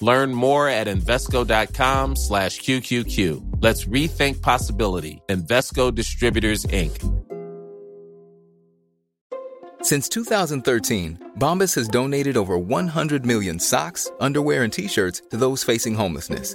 Learn more at Invesco.com slash QQQ. Let's rethink possibility. Invesco Distributors, Inc. Since 2013, Bombas has donated over 100 million socks, underwear, and t-shirts to those facing homelessness.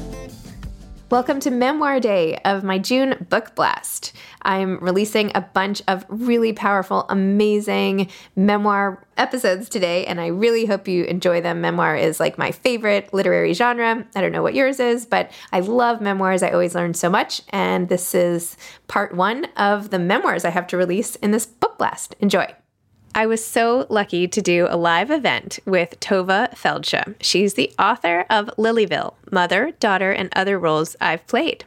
Welcome to Memoir Day of my June Book Blast. I'm releasing a bunch of really powerful, amazing memoir episodes today, and I really hope you enjoy them. Memoir is like my favorite literary genre. I don't know what yours is, but I love memoirs. I always learn so much, and this is part one of the memoirs I have to release in this book blast. Enjoy. I was so lucky to do a live event with Tovah Feldshuh. She's the author of Lilyville Mother, Daughter, and Other Roles I've Played.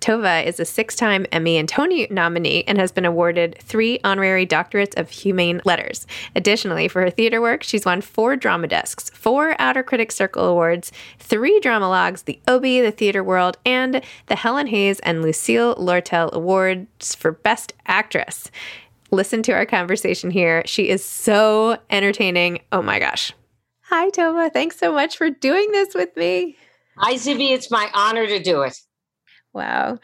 Tovah is a six time Emmy and Tony nominee and has been awarded three honorary doctorates of humane letters. Additionally, for her theater work, she's won four Drama Desks, four Outer Critics Circle Awards, three Dramalogues, the Obie, the Theater World, and the Helen Hayes and Lucille Lortel Awards for Best Actress. Listen to our conversation here. She is so entertaining. Oh my gosh. Hi, Tovah. Thanks so much for doing this with me. Hi, Zibby. It's my honor to do it. Wow.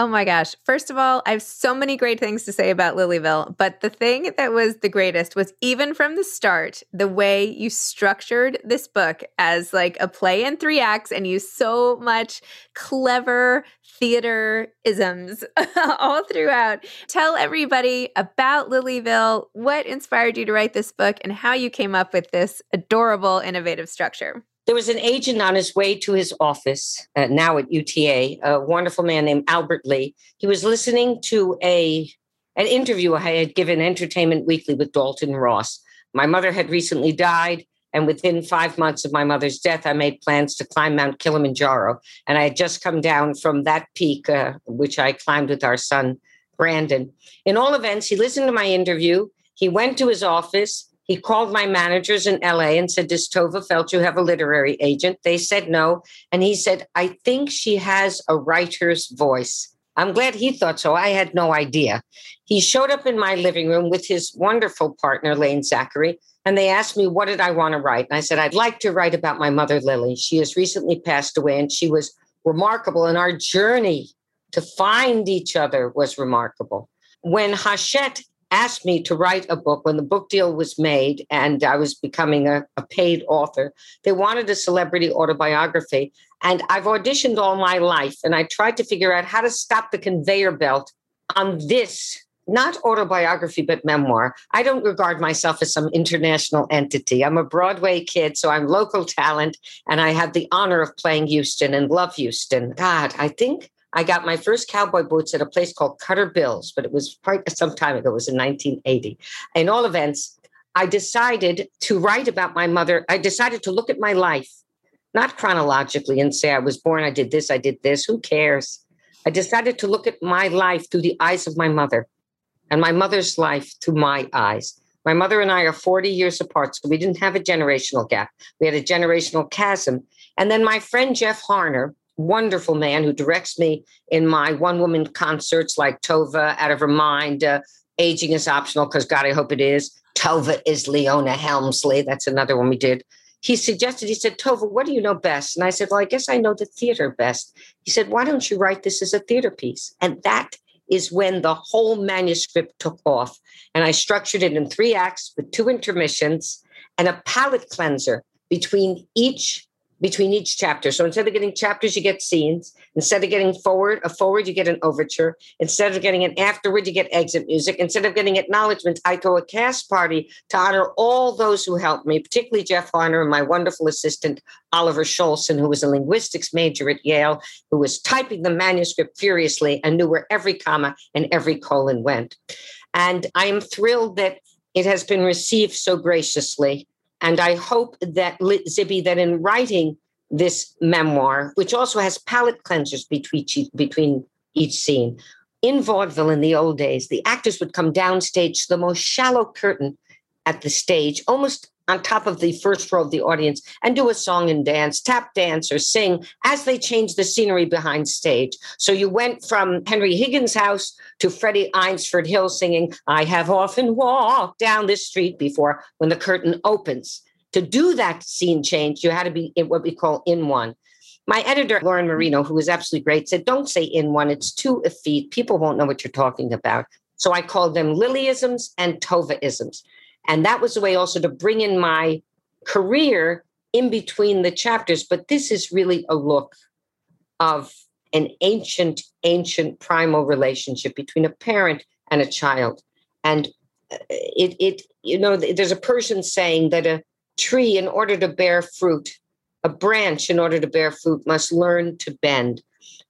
Oh my gosh. First of all, I have so many great things to say about Lilyville, but the thing that was the greatest was even from the start, the way you structured this book as like a play in three acts and used so much clever theater isms all throughout. Tell everybody about Lilyville, what inspired you to write this book, and how you came up with this adorable, innovative structure. There was an agent on his way to his office, uh, now at UTA, a wonderful man named Albert Lee. He was listening to a an interview I had given Entertainment Weekly with Dalton Ross. My mother had recently died, and within five months of my mother's death, I made plans to climb Mount Kilimanjaro. And I had just come down from that peak, uh, which I climbed with our son, Brandon. In all events, he listened to my interview. He went to his office. He called my managers in LA and said, Does Tovah Feldshuh have a literary agent? They said no. And he said, I think she has a writer's voice. I'm glad he thought so. I had no idea. He showed up in my living room with his wonderful partner, Lane Zachary, and they asked me, What did I want to write? And I said, I'd like to write about my mother, Lily. She has recently passed away, and she was remarkable. And our journey to find each other was remarkable. When Hachette asked me to write a book when the book deal was made and I was becoming a, a, paid author. They wanted a celebrity autobiography. And I've auditioned all my life and I tried to figure out how to stop the conveyor belt on this, not autobiography, but memoir. I don't regard myself as some international entity. I'm a Broadway kid, so I'm local talent and I have the honor of playing Houston and love Houston. God, I think I got my first cowboy boots at a place called Cutter Bill's, but it was quite some time ago. It was in 1980. In all events, I decided to write about my mother. I decided to look at my life, not chronologically and say I was born, I did this, I did this. Who cares? I decided to look at my life through the eyes of my mother and my mother's life through my eyes. My mother and I are 40 years apart, so we didn't have a generational gap. We had a generational chasm. And then my friend Jeff Harner, wonderful man who directs me in my one woman concerts like Tovah, Out of Her Mind, uh, Aging is Optional, because God, I hope it is. Tovah is Leona Helmsley. That's another one we did. He suggested, he said, Tovah, what do you know best? And I said, Well, I guess I know the theater best. He said, Why don't you write this as a theater piece? And that is when the whole manuscript took off. And I structured it in three acts with two intermissions and a palate cleanser between each between each chapter. So instead of getting chapters, you get scenes. Instead of getting foreword, a foreword, you get an overture. Instead of getting an afterward, you get exit music. Instead of getting acknowledgments, I throw a cast party to honor all those who helped me, particularly Jeff Harner and my wonderful assistant, Oliver Scholson, who was a linguistics major at Yale, who was typing the manuscript furiously and knew where every comma and every colon went. And I am thrilled that it has been received so graciously and I hope that, Zibby, that in writing this memoir, which also has palate cleansers between each, between each scene, in vaudeville in the old days, the actors would come downstage to the most shallow curtain at the stage, almost on top of the first row of the audience and do a song and dance, tap dance or sing as they change the scenery behind stage. So you went from Henry Higgins' house to Freddie Eynsford Hill singing, I have often walked down this street before when the curtain opens. To do that scene change, you had to be in what we call in one. My editor, Lauren Marino, who was absolutely great, said, Don't say in one, it's too effete. People won't know what you're talking about. So I called them Lilyisms and Tovaisms. And that was a way also to bring in my career in between the chapters. But this is really a look of an ancient, ancient primal relationship between a parent and a child. And uh, it, it, you know, there's a Persian saying that a tree, in order to bear fruit, a branch, in order to bear fruit, must learn to bend.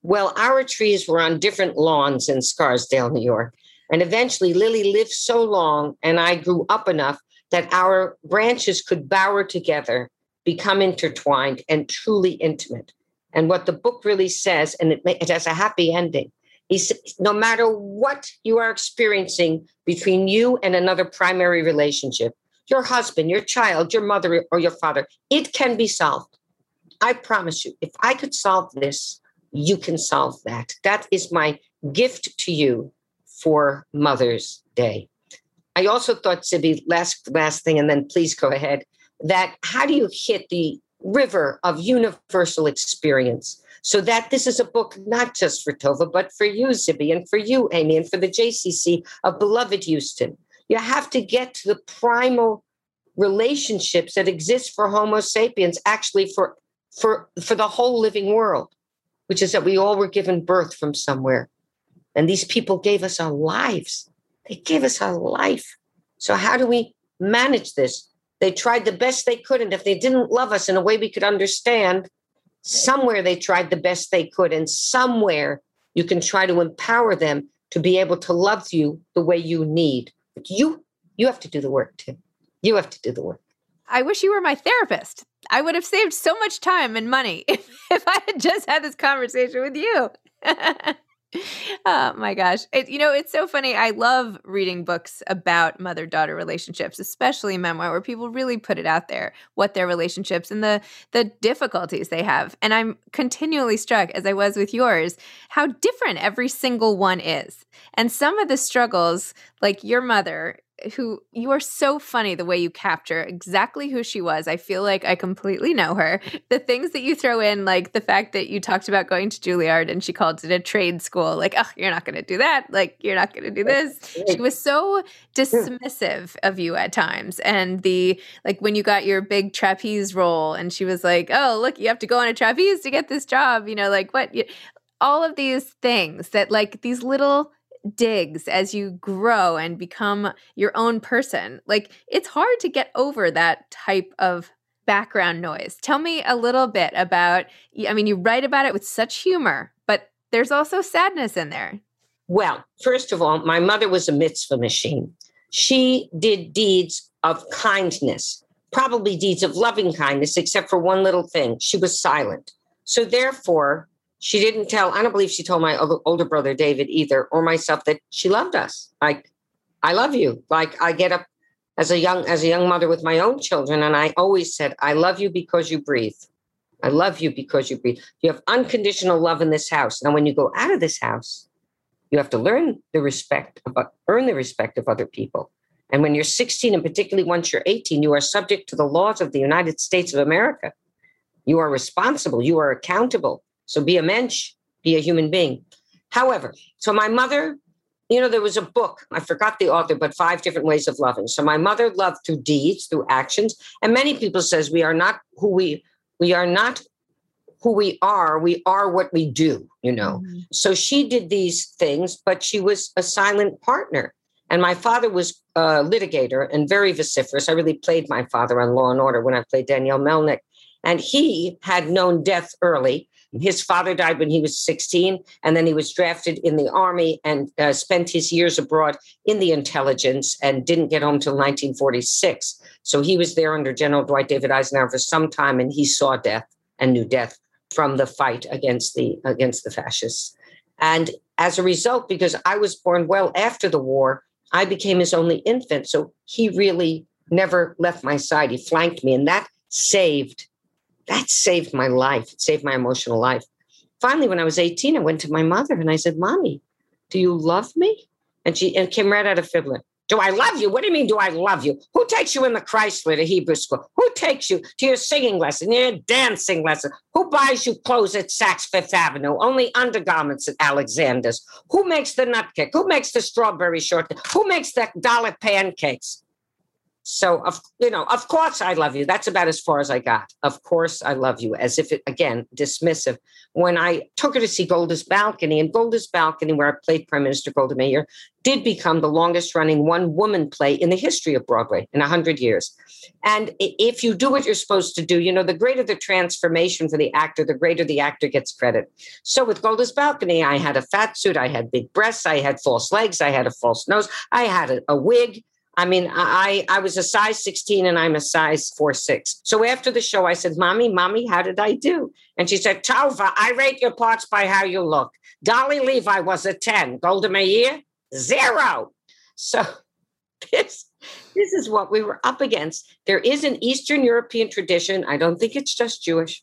Well, our trees were on different lawns in Scarsdale, New York. And eventually, Lily lived so long, and I grew up enough that our branches could bower together, become intertwined, and truly intimate. And what the book really says, and it, it has a happy ending, is no matter what you are experiencing between you and another primary relationship, your husband, your child, your mother, or your father, it can be solved. I promise you, if I could solve this, you can solve that. That is my gift to you for Mother's Day. I also thought, Zibby, last last thing, and then please go ahead. That how do you hit the river of universal experience so that this is a book not just for Tovah, but for you, Zibby, and for you, Amy, and for the JCC of beloved Houston. You have to get to the primal relationships that exist for Homo sapiens, actually for for for the whole living world, which is that we all were given birth from somewhere. And these people gave us our lives. They gave us our life. So, how do we manage this? They tried the best they could. And if they didn't love us in a way we could understand, somewhere they tried the best they could. And somewhere you can try to empower them to be able to love you the way you need. But you, you have to do the work too. You have to do the work. I wish you were my therapist. I would have saved so much time and money if, if I had just had this conversation with you. oh my gosh. It, you know, it's so funny. I love reading books about mother daughter relationships, especially memoir, where people really put it out there what their relationships and the, the difficulties they have. And I'm continually struck, as I was with yours, how different every single one is. And some of the struggles, like your mother, who you are so funny the way you capture exactly who she was. I feel like I completely know her. The things that you throw in, like the fact that you talked about going to Juilliard and she called it a trade school, like, oh, you're not going to do that. Like, you're not going to do this. She was so dismissive of you at times. And the, like, when you got your big trapeze role and she was like, oh, look, you have to go on a trapeze to get this job, you know, like what? All of these things that, like, these little digs as you grow and become your own person. Like it's hard to get over that type of background noise. Tell me a little bit about I mean you write about it with such humor, but there's also sadness in there. Well, first of all, my mother was a mitzvah machine. She did deeds of kindness, probably deeds of loving kindness, except for one little thing. She was silent. So therefore, she didn't tell, I don't believe she told my older brother David either, or myself that she loved us. Like, I love you. Like I get up as a young as a young mother with my own children, and I always said, I love you because you breathe. I love you because you breathe. You have unconditional love in this house. Now, when you go out of this house, you have to learn the respect, of, earn the respect of other people. And when you're 16, and particularly once you're 18, you are subject to the laws of the United States of America. You are responsible. You are accountable. So be a mensch, be a human being. However, so my mother, you know, there was a book, I forgot the author, but five different ways of loving. So my mother loved through deeds, through actions. And many people says we are not who we we are not who we are we are what we do you know mm-hmm. so she did these things but she was a silent partner and my father was a litigator and very vociferous i really played my father on law and order when i played danielle melnick and he had known death early his father died when he was 16 and then he was drafted in the army and uh, spent his years abroad in the intelligence and didn't get home till 1946 so he was there under general dwight david eisenhower for some time and he saw death and knew death from the fight against the against the fascists. And as a result, because I was born well after the war, I became his only infant. So he really never left my side. He flanked me, and that saved that saved my life. It saved my emotional life. Finally, when I was 18, I went to my mother and I said, Mommy, do you love me? And she and came right out of Fiddler. Do I love you? What do you mean, do I love you? Who takes you in the Chrysler to Hebrew school? Who takes you to your singing lesson, your dancing lesson? Who buys you clothes at Saks Fifth Avenue? Only undergarments at Alexander's. Who makes the nut cake? Who makes the strawberry shortcake? Who makes the dollar pancakes? So, of you know, of course I love you. That's about as far as I got. Of course I love you, as if it again dismissive. When I took her to see Golda's Balcony, and Golda's Balcony, where I played Prime Minister Golda Meir, did become the longest running one woman play in the history of Broadway in 100 years. And if you do what you're supposed to do, you know, the greater the transformation for the actor, the greater the actor gets credit. So with Golda's Balcony, I had a fat suit, I had big breasts, I had false legs, I had a false nose, I had a, a wig. I mean, I I was a size 16 and I'm a size 4 6. So after the show, I said, Mommy, Mommy, how did I do? And she said, Tovah, I rate your parts by how you look. Dolly Levi was a 10. Golda Meir, zero. So this this is what we were up against. There is an Eastern European tradition. I don't think it's just Jewish.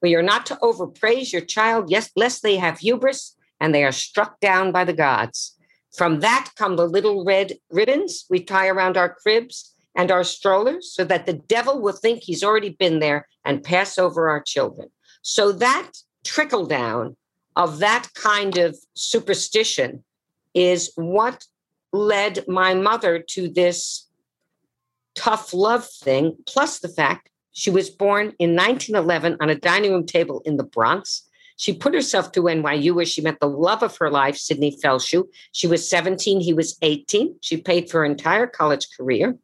Where you're not to overpraise your child, yes, lest they have hubris and they are struck down by the gods. From that come the little red ribbons we tie around our cribs and our strollers so that the devil will think he's already been there and pass over our children. So that trickle down of that kind of superstition is what led my mother to this tough love thing, plus the fact she was born in 1911 on a dining room table in the Bronx. She put herself through NYU where she met the love of her life, Sidney Feldshuh. She was 17, he was 18. She paid for her entire college career.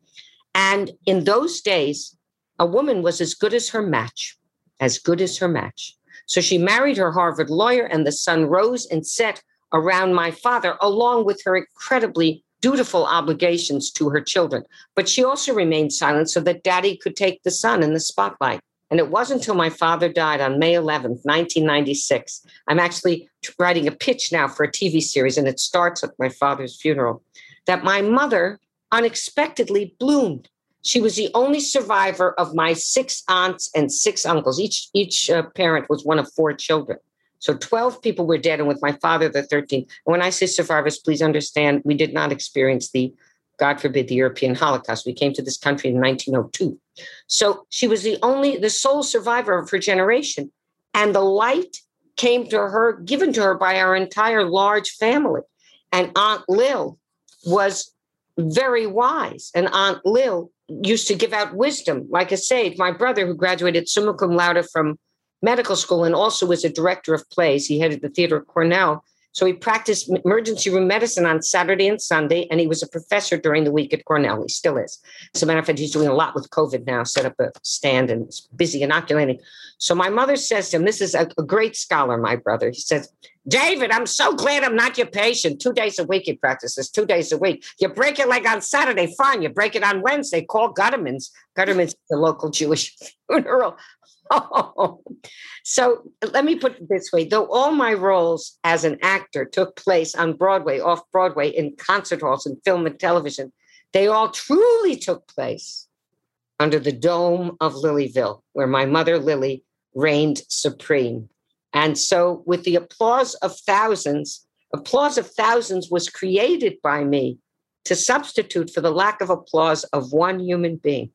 And in those days, a woman was as good as her match, as good as her match. So she married her Harvard lawyer, and the sun rose and set around my father, along with her incredibly dutiful obligations to her children. But she also remained silent so that daddy could take the sun in the spotlight. And it wasn't until my father died on May 11th, 1996. I'm actually writing a pitch now for a TV series, and it starts at my father's funeral, that my mother unexpectedly bloomed. She was the only survivor of my six aunts and six uncles. Each, each uh, parent was one of four children. So 12 people were dead, and with my father, the 13th. And when I say survivors, please understand we did not experience the God forbid, the European Holocaust. We came to this country in 1902. So she was the only, the sole survivor of her generation. And the light came to her, given to her by our entire large family. And Aunt Lil was very wise. And Aunt Lil used to give out wisdom. Like I say, my brother, who graduated summa cum laude from medical school and also was a director of plays, he headed the theater at Cornell so he practiced emergency room medicine on Saturday and Sunday, and he was a professor during the week at Cornell. He still is. As a matter of fact, he's doing a lot with COVID now, set up a stand and is busy inoculating. So my mother says to him, This is a, a great scholar, my brother. He says, David, I'm so glad I'm not your patient. Two days a week he practices, two days a week. You break your leg on Saturday, fine. You break it on Wednesday, call Gutterman's. Gutterman's the local Jewish funeral. Oh. So let me put it this way though all my roles as an actor took place on Broadway, off Broadway, in concert halls, in film and television, they all truly took place under the dome of Lilyville, where my mother Lily reigned supreme. And so, with the applause of thousands, applause of thousands was created by me to substitute for the lack of applause of one human being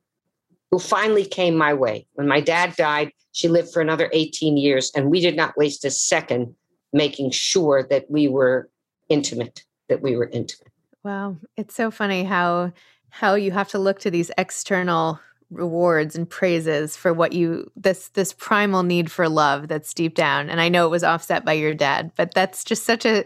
who finally came my way. When my dad died, she lived for another 18 years, and we did not waste a second making sure that we were intimate, that we were intimate. Wow. It's so funny how how you have to look to these external rewards and praises for what you this this primal need for love that's deep down and i know it was offset by your dad but that's just such a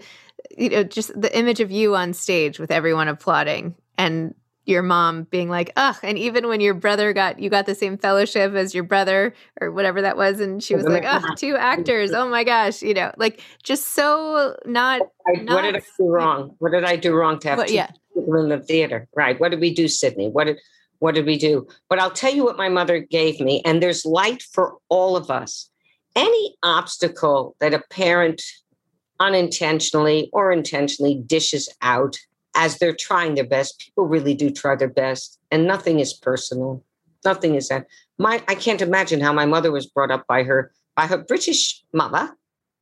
you know just the image of you on stage with everyone applauding and your mom being like ugh and even when your brother got you got the same fellowship as your brother or whatever that was and she was like ugh two actors oh my gosh you know like just so not, I, not what did i do wrong? What did i do wrong to have What- two yeah. people in the theater? Right what did we do sydney? What did what did we do? But i'll tell you what my mother gave me and there's light for all of us. Any obstacle that a parent unintentionally or intentionally dishes out as they're trying their best. People really do try their best and nothing is personal. Nothing is that. My i can't imagine how my mother was brought up by her by her british mother.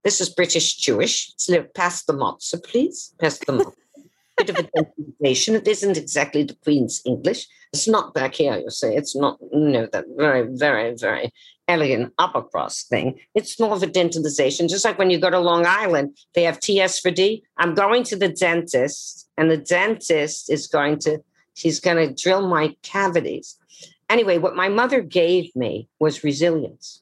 This is british jewish. It's little pass the matzo please. Pass the matzo bit of a translation it isn't exactly the queen's english. It's not back here you say it's not you know that very very very elegant upper cross thing. It's more of a dentalization just like when you go to long island they have ts for d. I'm going to the dentist and the dentist is going to she's going to drill my cavities. Anyway what my mother gave me was resilience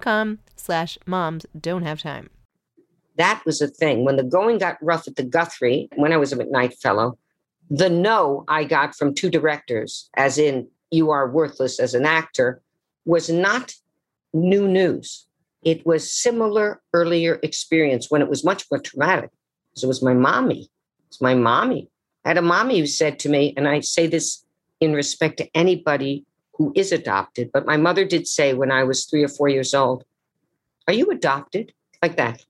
com slash moms don't have time. that was a thing. When the going got rough at the Guthrie, when I was a McKnight Fellow, the no I got from two directors, as in, you are worthless as an actor, was not new news. It was similar earlier experience when it was much more traumatic. because it was my mommy It's my mommy. I had a mommy who said to me, and I say this in respect to anybody who is adopted, but my mother did say when I was three or four years old, Are you adopted? Like that.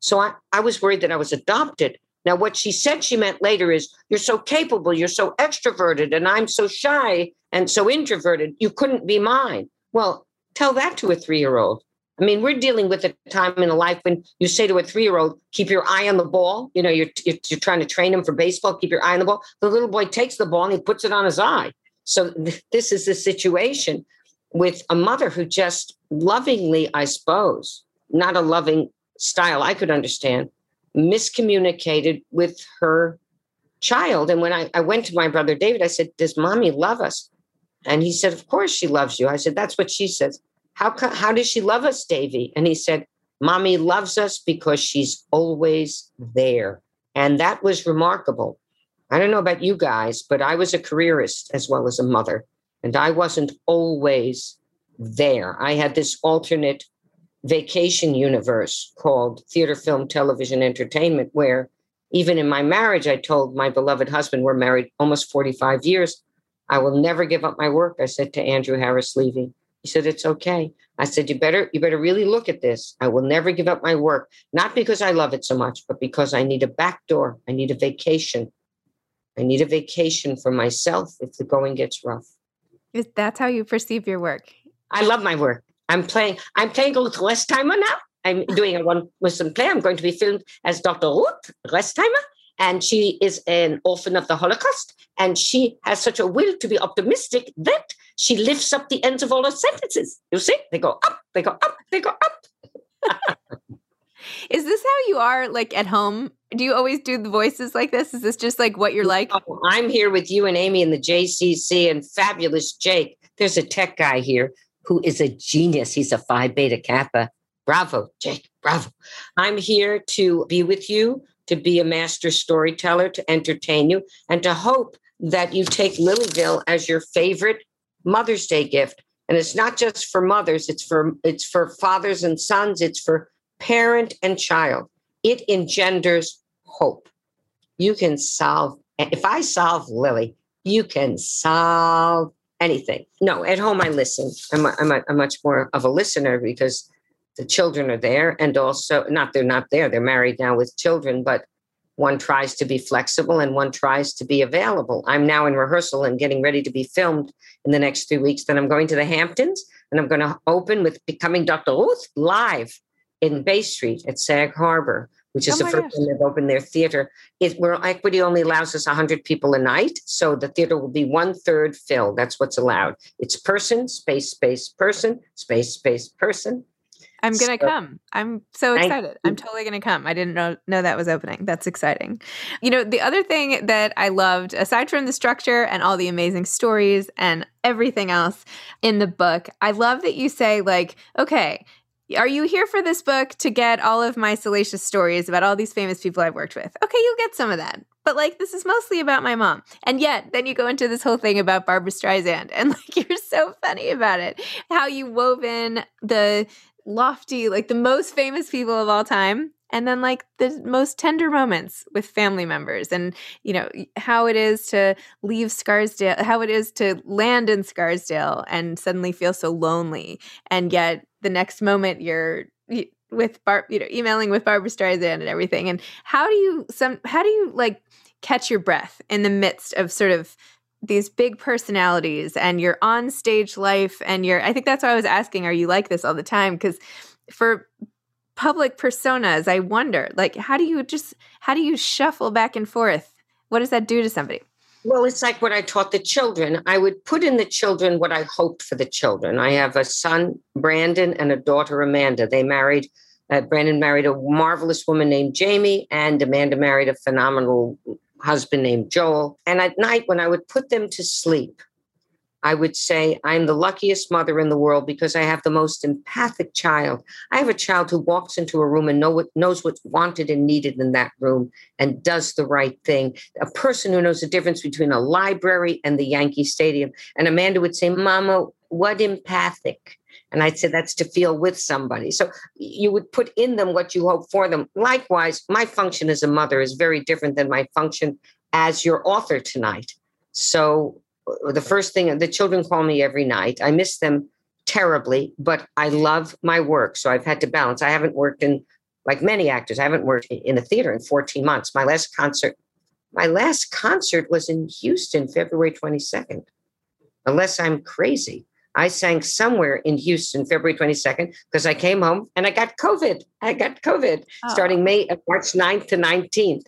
So I, I was worried that I was adopted. Now, what she said she meant later is, You're so capable, you're so extroverted, and I'm so shy and so introverted, you couldn't be mine. Well, tell that to a three year old. I mean, we're dealing with a time in a life when you say to a three year old, keep your eye on the ball. You know, you're, you're, you're, trying to train him for baseball, keep your eye on the ball. The little boy takes the ball and he puts it on his eye. So th- this is the situation with a mother who just lovingly, I suppose, not a loving style I could understand, miscommunicated with her child. And when I, I went to my brother David, I said, Does mommy love us? And he said, Of course she loves you. I said, That's what she says. How, how does she love us, Davy? And he said, Mommy loves us because she's always there. And that was remarkable. I don't know about you guys, but I was a careerist as well as a mother, and I wasn't always there. I had this alternate vacation universe called theater, film, television, entertainment, where even in my marriage, I told my beloved husband, we're married almost 45 years. I will never give up my work. I said to Andrew Harris Levy. He said, it's okay. I said, you better, you better really look at this. I will never give up my work, not because I love it so much, but because I need a back door. I need a vacation. I need a vacation for myself if the going gets rough. Is that's how you perceive your work? I love my work. I'm playing, I'm playing a little Westheimer now. I'm doing a one Muslim play. I'm going to be filmed as Dr. Ruth Westheimer and she is an orphan of the Holocaust. And she has such a will to be optimistic that she lifts up the ends of all her sentences. You see, they go up, they go up, they go up. is this how you are like at home? Do you always do the voices like this? Is this just like what you're like? Oh, I'm here with you and Amy and the JCC and fabulous Jake. There's a tech guy here who is a genius. He's a Phi Beta Kappa. Bravo, Jake. Bravo. I'm here to be with you to be a master storyteller, to entertain you, and to hope that you take Lilyville as your favorite Mother's Day gift. And it's not just for mothers, it's for it's for fathers and sons, it's for parent and child. It engenders hope. You can solve if I solve Lily, you can solve anything. No, at home I listen. I'm, a, I'm, a, I'm much more of a listener because the children are there and also not they're not there they're married now with children but one tries to be flexible and one tries to be available i'm now in rehearsal and getting ready to be filmed in the next three weeks then i'm going to the hamptons and i'm going to open with becoming dr ruth live in bay street at sag harbor which is oh the first time they've opened their theater it, where equity only allows us 100 people a night so the theater will be one third filled that's what's allowed it's person space space person space space person I'm gonna so, come. I'm so excited. I'm totally gonna come. I didn't know know that was opening. That's exciting. You know, the other thing that I loved, aside from the structure and all the amazing stories and everything else in the book, I love that you say like, okay, are you here for this book to get all of my salacious stories about all these famous people I've worked with? Okay, you'll get some of that. But like, this is mostly about my mom. And yet, then you go into this whole thing about Barbra Streisand, and like, you're so funny about it. How you wove in the lofty, like the most famous people of all time, and then like the most tender moments with family members and you know how it is to leave scarsdale how it is to land in scarsdale and suddenly feel so lonely and yet the next moment you're with bar you know emailing with Barbra streisand and everything and how do you some how do you like catch your breath in the midst of sort of these big personalities and your on stage life and your I think that's why I was asking are you like this all the time? Because for public personas I wonder like how do you just how do you shuffle back and forth? What does that do to somebody well it's like what I taught the children. I would put in the children what I hoped for the children. I have a son Brandon and a daughter Amanda. They married uh, Brandon married a marvelous woman named Jamie and Amanda married a phenomenal husband named Joel. And at night, when I would put them to sleep, I would say, I'm the luckiest mother in the world because I have the most empathic child. I have a child who walks into a room and know what, knows what's wanted and needed in that room and does the right thing. A person who knows the difference between a library and the Yankee Stadium. And Amanda would say, Mama, what empathic? And I'd say that's to feel with somebody. So you would put in them what you hope for them. Likewise, my function as a mother is very different than my function as your author tonight. So the first thing, the children call me every night. I miss them terribly, but I love my work. So I've had to balance. I haven't worked in, like many actors, I haven't worked in a theater in 14 months. My last concert, my last concert was in Houston, February 22nd, unless I'm crazy. I sang somewhere in Houston, February 22nd, because I came home and I got COVID. I got COVID oh. starting May, uh, March 9th to 19th,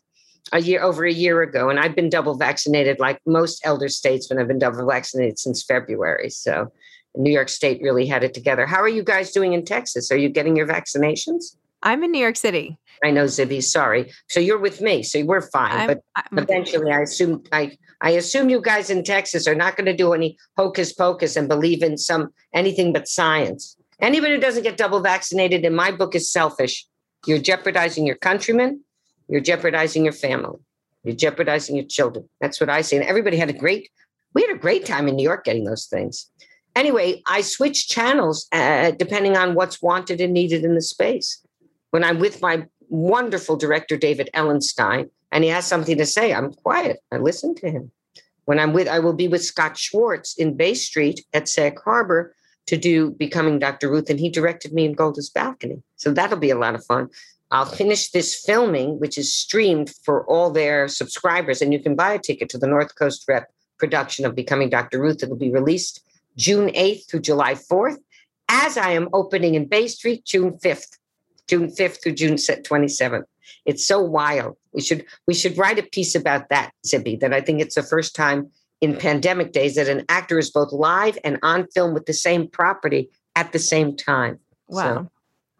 a year over a year ago. And I've been double vaccinated like most elder statesmen. I've been double vaccinated since February. So New York State really had it together. How are you guys doing in Texas? Are you getting your vaccinations? I'm in New York City. I know, Zibby. Sorry. So you're with me. So we're fine. I'm, but I'm eventually, I assume I I assume you guys in Texas are not going to do any hocus pocus and believe in some anything but science. Anybody who doesn't get double vaccinated, in my book, is selfish. You're jeopardizing your countrymen. You're jeopardizing your family. You're jeopardizing your children. That's what I say. And everybody had a great. We had a great time in New York getting those things anyway, I switch channels uh, depending on what's wanted and needed in the space. When I'm with my wonderful director, David Ellenstein, and he has something to say, I'm quiet. I listen to him. When I'm with, I will be with Scott Schwartz in Bay Street at Sag Harbor to do Becoming Dr. Ruth, and he directed me in Golda's Balcony. So that'll be a lot of fun. I'll finish this filming, which is streamed for all their subscribers, and you can buy a ticket to the North Coast Rep production of Becoming Dr. Ruth. It'll be released June 8th through July 4th, as I am opening in Bay Street June 5th, June 5th through June 27th. It's so wild. We should we should write a piece about that, Zibby, that I think it's the first time in pandemic days that an actor is both live and on film with the same property at the same time. Wow. So,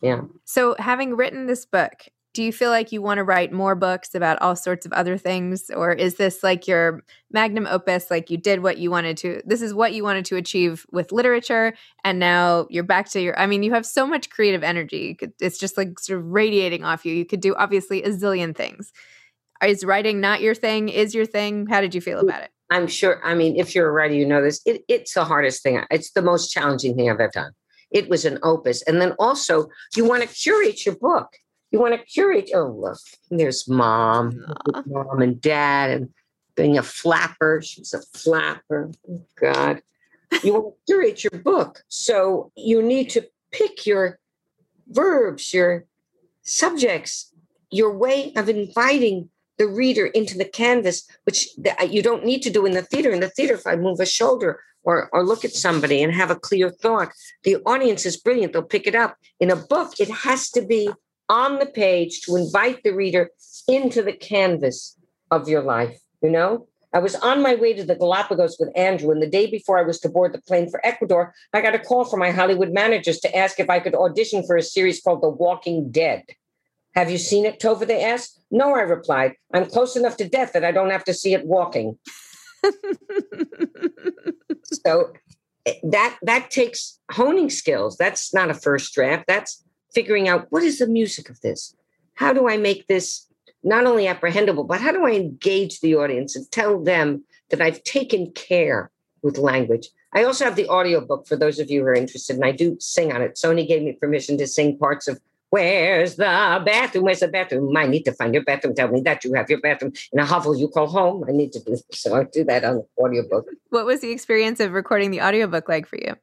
yeah. So having written this book, do you feel like you want to write more books about all sorts of other things? Or is this like your magnum opus like you did what you wanted to this is what you wanted to achieve with literature and now you're back to your i mean you have so much creative energy could, it's just like sort of radiating off you you could do obviously a zillion things. Is writing not your thing is your thing? How did you feel mm, about it? I'm sure i mean if you're a writer you know this it, it's the hardest thing it's the most challenging thing i've ever done it was an opus and then also you want to curate your book you want to curate. Oh, look, there's mom, mom and dad, and being a flapper. She's a flapper. Oh, God. You want to curate your book. So you need to pick your verbs, your subjects, your way of inviting the reader into the canvas, which uh, you don't need to do in the theater. In the theater, if I move a shoulder or, or look at somebody and have a clear thought, the audience is brilliant. They'll pick it up. In a book, it has to be on the page to invite the reader into the canvas of your life. You know, I was on my way to the Galapagos with Andrew, and the day before I was to board the plane for Ecuador, I got a call from my Hollywood managers to ask if I could audition for a series called The Walking Dead. Have you seen it, Tovah? They asked. No, I replied. I'm close enough to death that I don't have to see it walking. so that that takes honing skills. That's not a first draft. That's figuring out what is the music of this? How do I make this not only apprehendable, but how do I engage the audience and tell them that I've taken care with language? I also have the audiobook for those of you who are interested, and I do sing on it. Sony gave me permission to sing parts of Where's the bathroom? Where's the bathroom? I need to find your bathroom. Tell me that you have your bathroom in a hovel you call home. I need to do. So I do that on the audiobook. What was the experience of recording the audiobook like for you?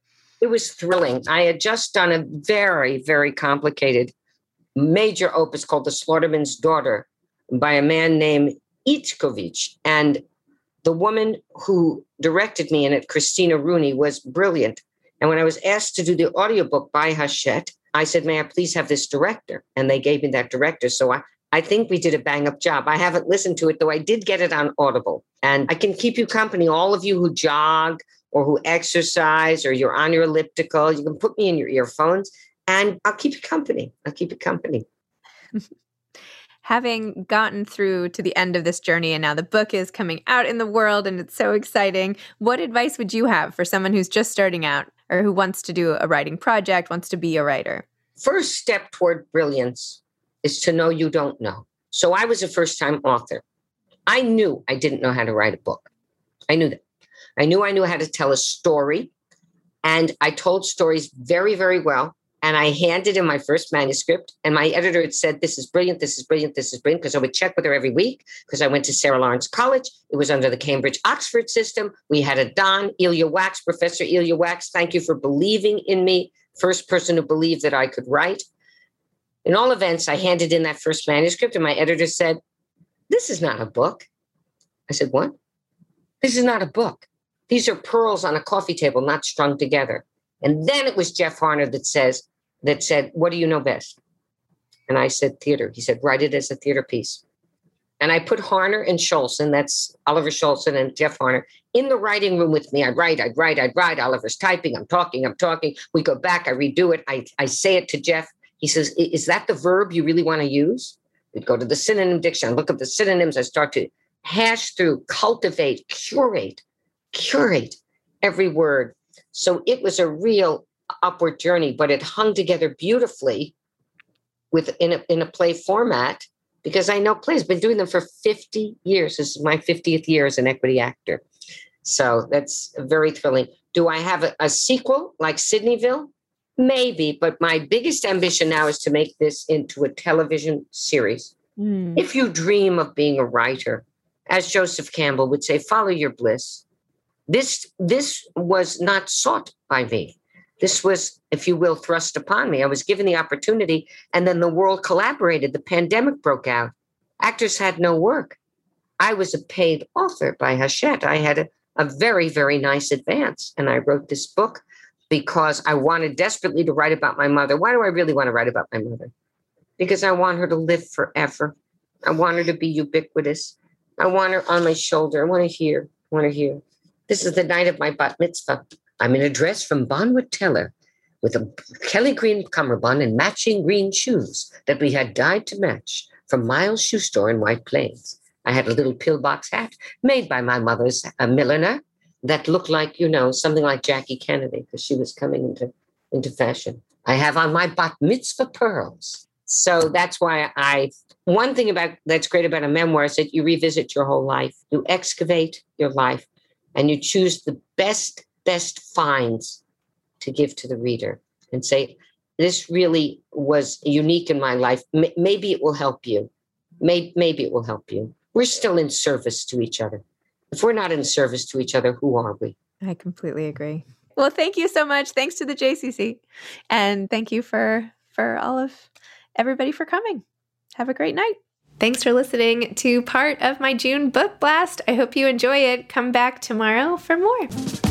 it was thrilling. I had just done a very, very complicated major opus called The Slaughterman's Daughter by a man named Iczkovits. And the woman who directed me in it, Christina Rooney, was brilliant. And when I was asked to do the audiobook by Hachette, I said, May I please have this director? And they gave me that director. So I, I think we did a bang up job. I haven't listened to it, though I did get it on Audible. And I can keep you company, all of you who jog, or who exercise or you're on your elliptical, you can put me in your earphones and I'll keep you company. I'll keep you company. Having gotten through to the end of this journey and now the book is coming out in the world and it's so exciting, what advice would you have for someone who's just starting out or who wants to do a writing project, wants to be a writer? First step toward brilliance is to know you don't know. So I was a first time author. I knew I didn't know how to write a book. I knew that. I knew I knew how to tell a story. And I told stories very, very well. And I handed in my first manuscript, and my editor had said, This is brilliant, this is brilliant, this is brilliant, because I would check with her every week because I went to Sarah Lawrence College. It was under the Cambridge Oxford system. We had a Don, Ilya Wax, Professor Ilya Wax. Thank you for believing in me. First person who believed that I could write. In all events, I handed in that first manuscript, and my editor said, This is not a book. I said, What? This is not a book. These are pearls on a coffee table, not strung together. And then it was Jeff Harner that says, that said, What do you know best? And I said, Theater. He said, Write it as a theater piece. And I put Harner and Scholson, that's Oliver Scholson and Jeff Harner, in the writing room with me. I'd write, I'd write, I'd write. Oliver's typing, I'm talking, I'm talking. We go back, I redo it, I, I say it to Jeff. He says, Is that the verb you really want to use? We'd go to the synonym dictionary, look up the synonyms. I start to hash through, cultivate, curate, curate every word. So it was a real upward journey, but it hung together beautifully with in a, in a play format because I know plays. Been doing them for 50 years. This is my 50th year as an equity actor. So that's very thrilling. Do I have a, a sequel like Sidneyville? Maybe, but my biggest ambition now is to make this into a television series. Mm. If you dream of being a writer, as Joseph Campbell would say, follow your bliss. This this was not sought by me. This was, if you will, thrust upon me. I was given the opportunity, and then the world collaborated. The pandemic broke out. Actors had no work. I was a paid author by Hachette. I had a, a very, very nice advance, and I wrote this book because I wanted desperately to write about my mother. Why do I really want to write about my mother? Because I want her to live forever. I want her to be ubiquitous. I want her on my shoulder. I want to hear. I want to hear. This is the night of my bat mitzvah. I'm in a dress from Bonwit Teller with a Kelly green cummerbund and matching green shoes that we had dyed to match from Miles' shoe store in White Plains. I had a little pillbox hat made by my mother's a milliner that looked like, you know, something like Jackie Kennedy because she was coming into, into fashion. I have on my bat mitzvah pearls. So that's why I, one thing about that's great about a memoir is that you revisit your whole life, you excavate your life, and you choose the best best finds to give to the reader and say, this really was unique in my life. M- maybe it will help you. Maybe, maybe it will help you. We're still in service to each other. If we're not in service to each other, who are we? I completely agree. Well, thank you so much. Thanks to the JCC. And thank you for for all of everybody for coming. Have a great night. Thanks for listening to part of my June book blast. I hope you enjoy it. Come back tomorrow for more.